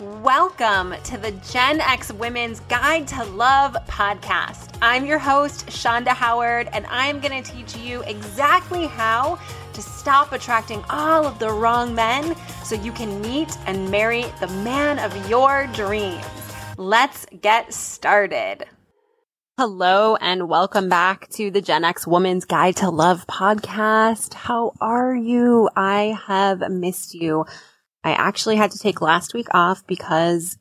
Welcome to the Gen X Women's Guide to Love podcast. I'm your host, Shonda Howard, and I'm going to teach you exactly how to stop attracting all of the wrong men so you can meet and marry the man of your dreams. Let's get started. Hello and welcome back to the Gen X Woman's Guide to Love podcast. How are you? I have missed you. I actually had to take last week off because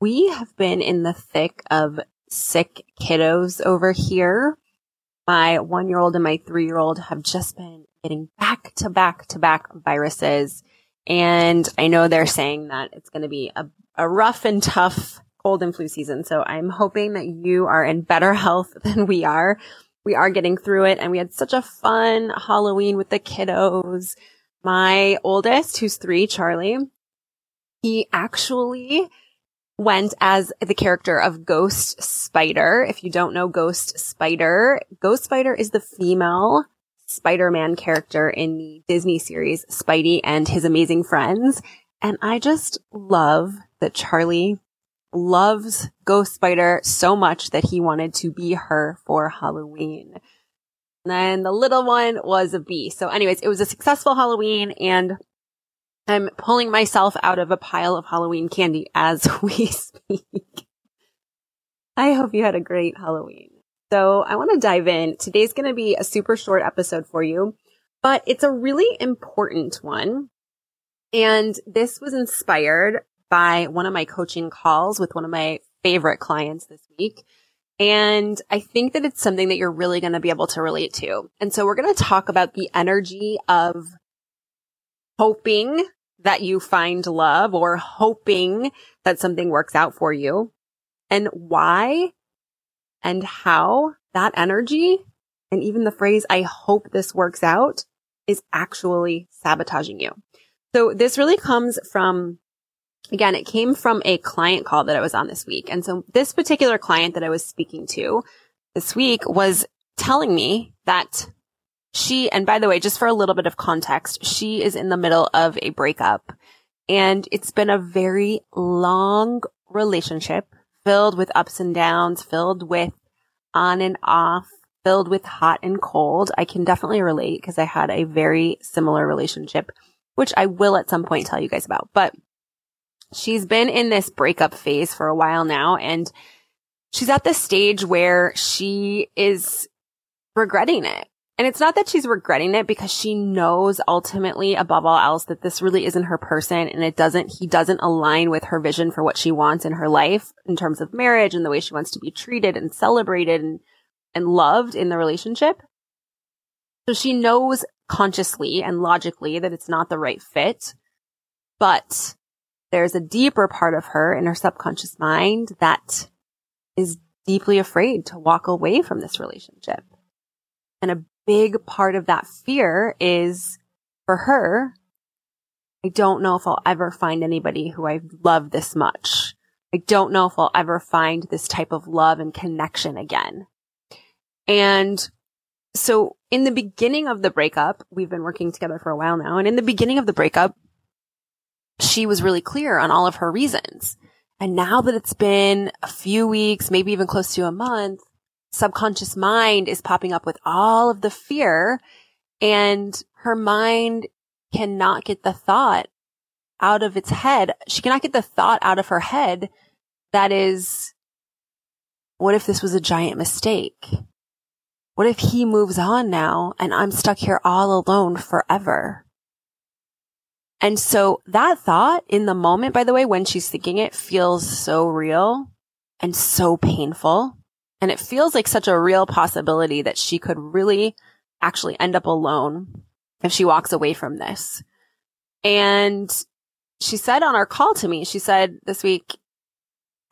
we have been in the thick of sick kiddos over here. My one year old and my three year old have just been getting back to back to back viruses. And I know they're saying that it's going to be a, a rough and tough cold and flu season. So I'm hoping that you are in better health than we are. We are getting through it and we had such a fun Halloween with the kiddos. My oldest, who's three, Charlie, he actually went as the character of Ghost Spider. If you don't know Ghost Spider, Ghost Spider is the female Spider-Man character in the Disney series Spidey and His Amazing Friends. And I just love that Charlie loves Ghost Spider so much that he wanted to be her for Halloween. And then the little one was a bee. So anyways, it was a successful Halloween and I'm pulling myself out of a pile of Halloween candy as we speak. I hope you had a great Halloween. So I want to dive in. Today's going to be a super short episode for you, but it's a really important one. And this was inspired by one of my coaching calls with one of my favorite clients this week. And I think that it's something that you're really going to be able to relate to. And so we're going to talk about the energy of hoping that you find love or hoping that something works out for you and why and how that energy and even the phrase, I hope this works out is actually sabotaging you. So this really comes from again, it came from a client call that I was on this week. And so this particular client that I was speaking to this week was telling me that she, and by the way, just for a little bit of context, she is in the middle of a breakup and it's been a very long relationship filled with ups and downs, filled with on and off, filled with hot and cold. I can definitely relate because I had a very similar relationship, which I will at some point tell you guys about. But she's been in this breakup phase for a while now and she's at the stage where she is regretting it. And it's not that she's regretting it because she knows ultimately above all else that this really isn't her person and it doesn't, he doesn't align with her vision for what she wants in her life in terms of marriage and the way she wants to be treated and celebrated and, and loved in the relationship. So she knows consciously and logically that it's not the right fit, but there's a deeper part of her in her subconscious mind that is deeply afraid to walk away from this relationship. And a big part of that fear is for her, I don't know if I'll ever find anybody who I love this much. I don't know if I'll ever find this type of love and connection again. And so in the beginning of the breakup, we've been working together for a while now. And in the beginning of the breakup, she was really clear on all of her reasons. And now that it's been a few weeks, maybe even close to a month, subconscious mind is popping up with all of the fear and her mind cannot get the thought out of its head. She cannot get the thought out of her head that is, what if this was a giant mistake? What if he moves on now and I'm stuck here all alone forever? And so that thought in the moment, by the way, when she's thinking it feels so real and so painful. And it feels like such a real possibility that she could really actually end up alone if she walks away from this. And she said on our call to me, she said this week,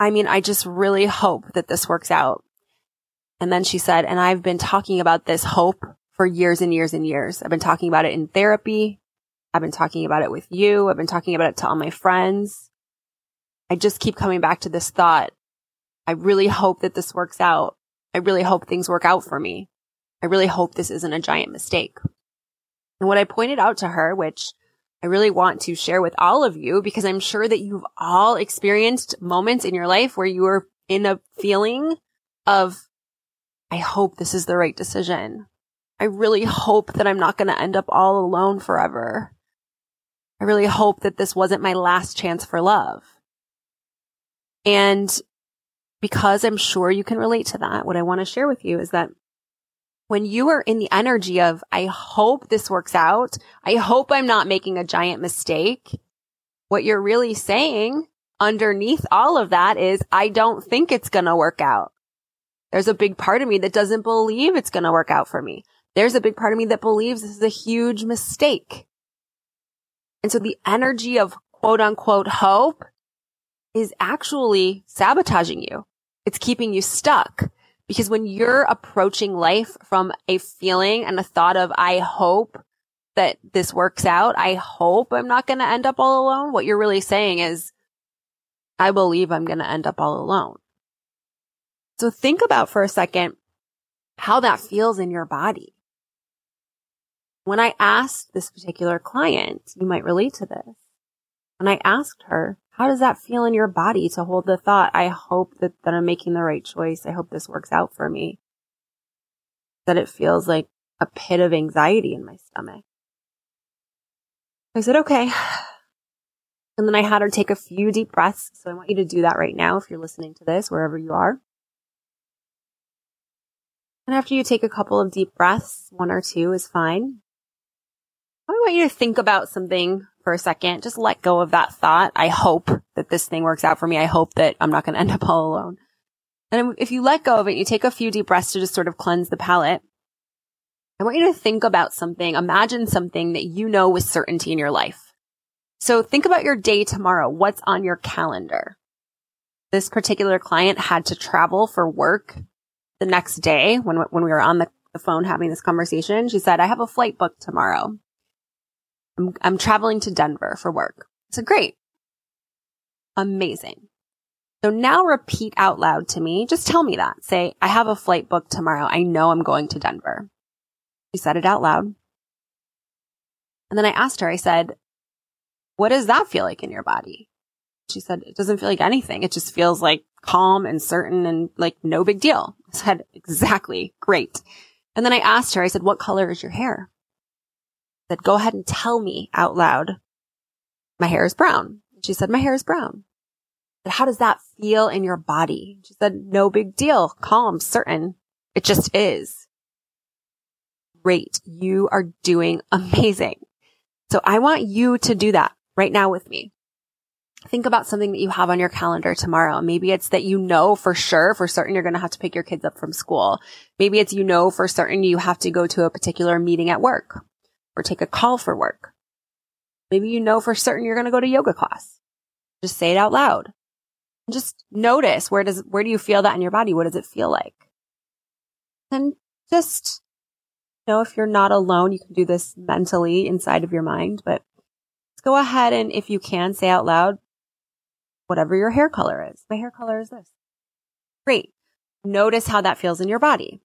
I mean, I just really hope that this works out. And then she said, and I've been talking about this hope for years and years and years. I've been talking about it in therapy. I've been talking about it with you. I've been talking about it to all my friends. I just keep coming back to this thought. I really hope that this works out. I really hope things work out for me. I really hope this isn't a giant mistake. And what I pointed out to her, which I really want to share with all of you because I'm sure that you've all experienced moments in your life where you were in a feeling of, I hope this is the right decision. I really hope that I'm not going to end up all alone forever. I really hope that this wasn't my last chance for love. And because I'm sure you can relate to that, what I want to share with you is that when you are in the energy of, I hope this works out. I hope I'm not making a giant mistake. What you're really saying underneath all of that is, I don't think it's going to work out. There's a big part of me that doesn't believe it's going to work out for me. There's a big part of me that believes this is a huge mistake. And so the energy of quote unquote hope is actually sabotaging you. It's keeping you stuck because when you're approaching life from a feeling and a thought of, I hope that this works out. I hope I'm not going to end up all alone. What you're really saying is, I believe I'm going to end up all alone. So think about for a second how that feels in your body. When I asked this particular client, you might relate to this. When I asked her, how does that feel in your body to hold the thought, I hope that, that I'm making the right choice. I hope this works out for me. That it feels like a pit of anxiety in my stomach. I said, okay. And then I had her take a few deep breaths. So I want you to do that right now if you're listening to this, wherever you are. And after you take a couple of deep breaths, one or two is fine. I want you to think about something for a second. Just let go of that thought. I hope that this thing works out for me. I hope that I'm not going to end up all alone. And if you let go of it, you take a few deep breaths to just sort of cleanse the palate. I want you to think about something, imagine something that you know with certainty in your life. So think about your day tomorrow. What's on your calendar? This particular client had to travel for work the next day when, when we were on the, the phone having this conversation. She said, I have a flight booked tomorrow. I'm, I'm traveling to Denver for work. So great. Amazing. So now repeat out loud to me. Just tell me that. Say, I have a flight booked tomorrow. I know I'm going to Denver. She said it out loud. And then I asked her, I said, what does that feel like in your body? She said, it doesn't feel like anything. It just feels like calm and certain and like no big deal. I said, exactly. Great. And then I asked her, I said, what color is your hair? Said, go ahead and tell me out loud. My hair is brown. She said, my hair is brown. But how does that feel in your body? She said, no big deal. Calm, certain. It just is. Great. You are doing amazing. So I want you to do that right now with me. Think about something that you have on your calendar tomorrow. Maybe it's that you know for sure, for certain you're going to have to pick your kids up from school. Maybe it's you know for certain you have to go to a particular meeting at work or take a call for work. Maybe you know for certain you're going to go to yoga class. Just say it out loud. Just notice where does, where do you feel that in your body? What does it feel like? And just know if you're not alone, you can do this mentally inside of your mind, but go ahead and if you can say out loud, whatever your hair color is. My hair color is this. Great. Notice how that feels in your body.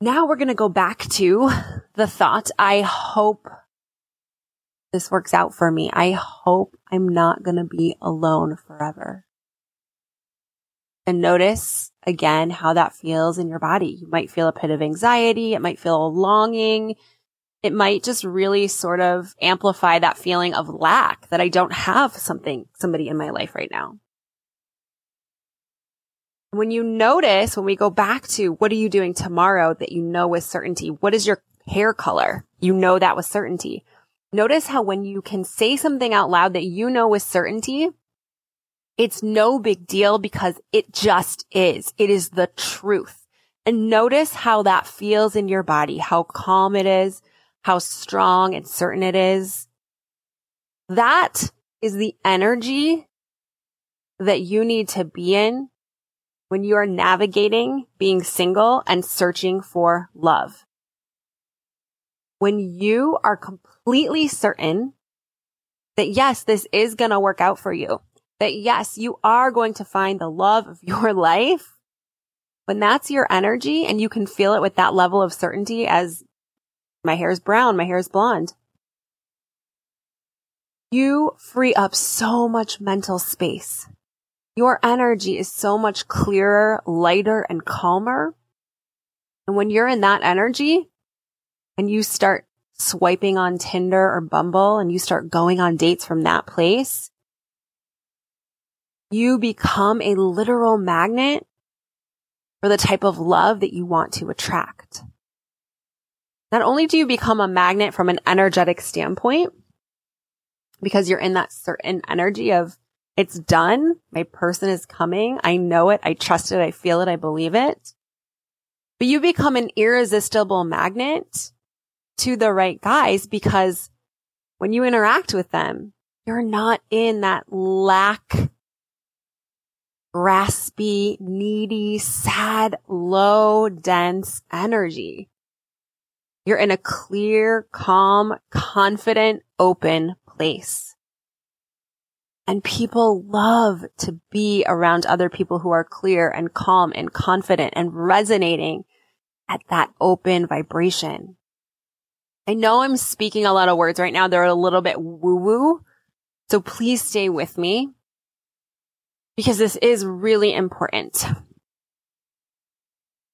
Now we're going to go back to the thought. I hope this works out for me. I hope I'm not going to be alone forever. And notice again how that feels in your body. You might feel a pit of anxiety. It might feel a longing. It might just really sort of amplify that feeling of lack that I don't have something, somebody in my life right now when you notice, when we go back to what are you doing tomorrow that you know with certainty? What is your hair color? You know that with certainty. Notice how when you can say something out loud that you know with certainty, it's no big deal because it just is. It is the truth. And notice how that feels in your body, how calm it is, how strong and certain it is. That is the energy that you need to be in when you are navigating being single and searching for love. When you are completely certain that yes, this is going to work out for you, that yes, you are going to find the love of your life. When that's your energy and you can feel it with that level of certainty as my hair is brown, my hair is blonde. you free up so much mental space. Your energy is so much clearer, lighter, and calmer. And when you're in that energy and you start swiping on Tinder or Bumble and you start going on dates from that place, you become a literal magnet for the type of love that you want to attract. Not only do you become a magnet from an energetic standpoint, because you're in that certain energy of it's done. My person is coming. I know it. I trust it. I feel it. I believe it. But you become an irresistible magnet to the right guys because when you interact with them, you're not in that lack, raspy, needy, sad, low, dense energy. You're in a clear, calm, confident, open place. And people love to be around other people who are clear and calm and confident and resonating at that open vibration. I know I'm speaking a lot of words right now. They're a little bit woo woo. So please stay with me because this is really important.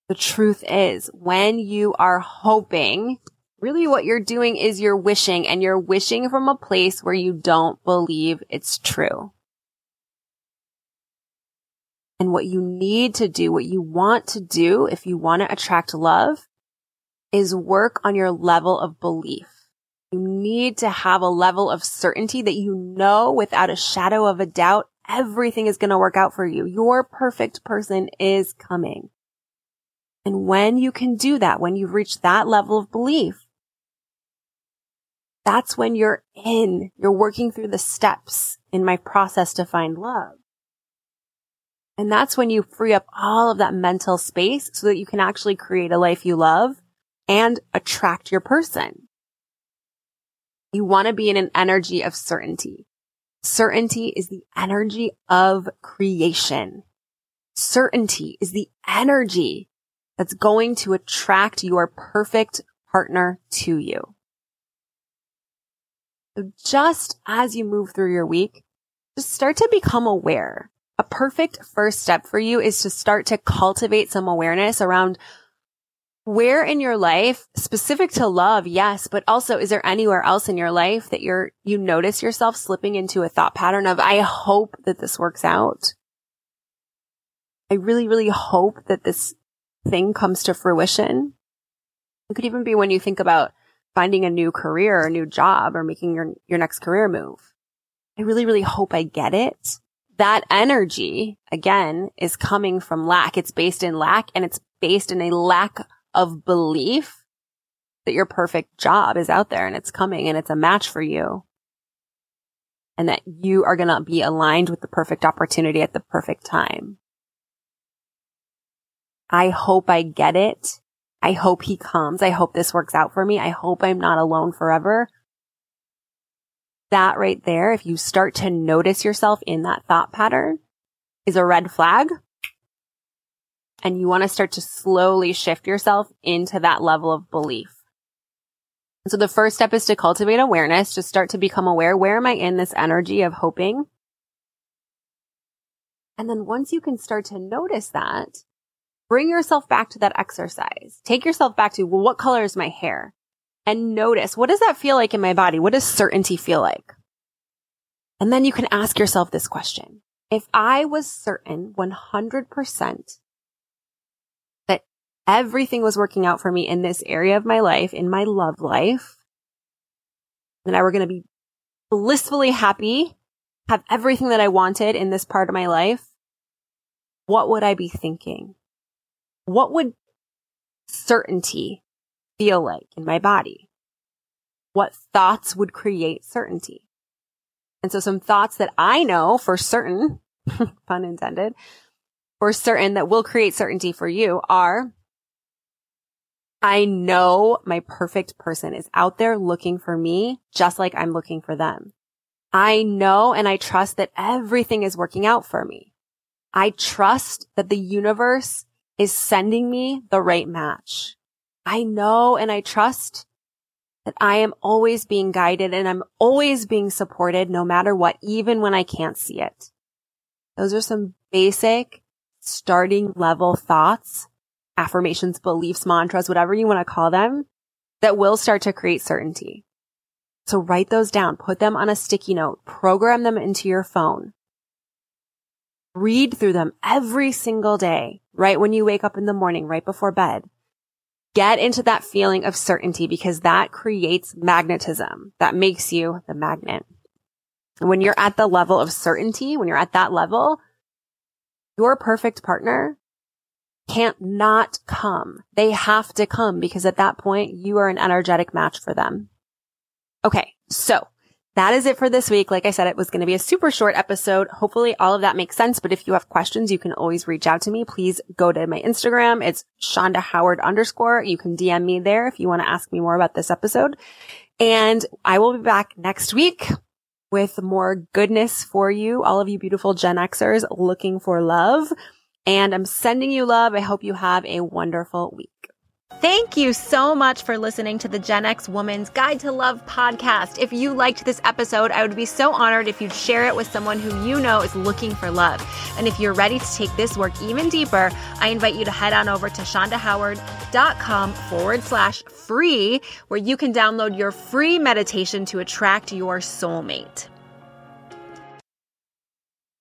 The truth is when you are hoping really what you're doing is you're wishing and you're wishing from a place where you don't believe it's true. And what you need to do, what you want to do if you want to attract love is work on your level of belief. You need to have a level of certainty that you know without a shadow of a doubt, everything is going to work out for you. Your perfect person is coming. And when you can do that, when you've reached that level of belief, that's when you're in, you're working through the steps in my process to find love. And that's when you free up all of that mental space so that you can actually create a life you love and attract your person. You want to be in an energy of certainty. Certainty is the energy of creation. Certainty is the energy that's going to attract your perfect partner to you. Just as you move through your week, just start to become aware. A perfect first step for you is to start to cultivate some awareness around where in your life, specific to love, yes, but also is there anywhere else in your life that you're, you notice yourself slipping into a thought pattern of, I hope that this works out. I really, really hope that this thing comes to fruition. It could even be when you think about finding a new career a new job or making your, your next career move. I really, really hope I get it. That energy again is coming from lack. It's based in lack and it's based in a lack of belief that your perfect job is out there and it's coming and it's a match for you. And that you are going to be aligned with the perfect opportunity at the perfect time. I hope I get it. I hope he comes. I hope this works out for me. I hope I'm not alone forever. That right there, if you start to notice yourself in that thought pattern is a red flag. And you want to start to slowly shift yourself into that level of belief. So the first step is to cultivate awareness, just start to become aware. Where am I in this energy of hoping? And then once you can start to notice that, bring yourself back to that exercise. Take yourself back to, well, what color is my hair? And notice, what does that feel like in my body? What does certainty feel like? And then you can ask yourself this question. If I was certain 100% that everything was working out for me in this area of my life, in my love life, and I were going to be blissfully happy, have everything that I wanted in this part of my life, what would I be thinking? What would certainty feel like in my body? What thoughts would create certainty? And so some thoughts that I know for certain, pun intended, for certain that will create certainty for you are, I know my perfect person is out there looking for me just like I'm looking for them. I know and I trust that everything is working out for me. I trust that the universe is sending me the right match. I know and I trust that I am always being guided and I'm always being supported no matter what, even when I can't see it. Those are some basic starting level thoughts, affirmations, beliefs, mantras, whatever you want to call them that will start to create certainty. So write those down, put them on a sticky note, program them into your phone. Read through them every single day, right when you wake up in the morning, right before bed. Get into that feeling of certainty because that creates magnetism. That makes you the magnet. And when you're at the level of certainty, when you're at that level, your perfect partner can't not come. They have to come because at that point you are an energetic match for them. Okay. So that is it for this week. Like I said, it was going to be a super short episode. Hopefully all of that makes sense. But if you have questions, you can always reach out to me. Please go to my Instagram. It's Shonda Howard underscore. You can DM me there if you want to ask me more about this episode. And I will be back next week with more goodness for you. All of you beautiful Gen Xers looking for love. And I'm sending you love. I hope you have a wonderful week. Thank you so much for listening to the Gen X Woman's Guide to Love podcast. If you liked this episode, I would be so honored if you'd share it with someone who you know is looking for love. And if you're ready to take this work even deeper, I invite you to head on over to shondahoward.com forward slash free, where you can download your free meditation to attract your soulmate.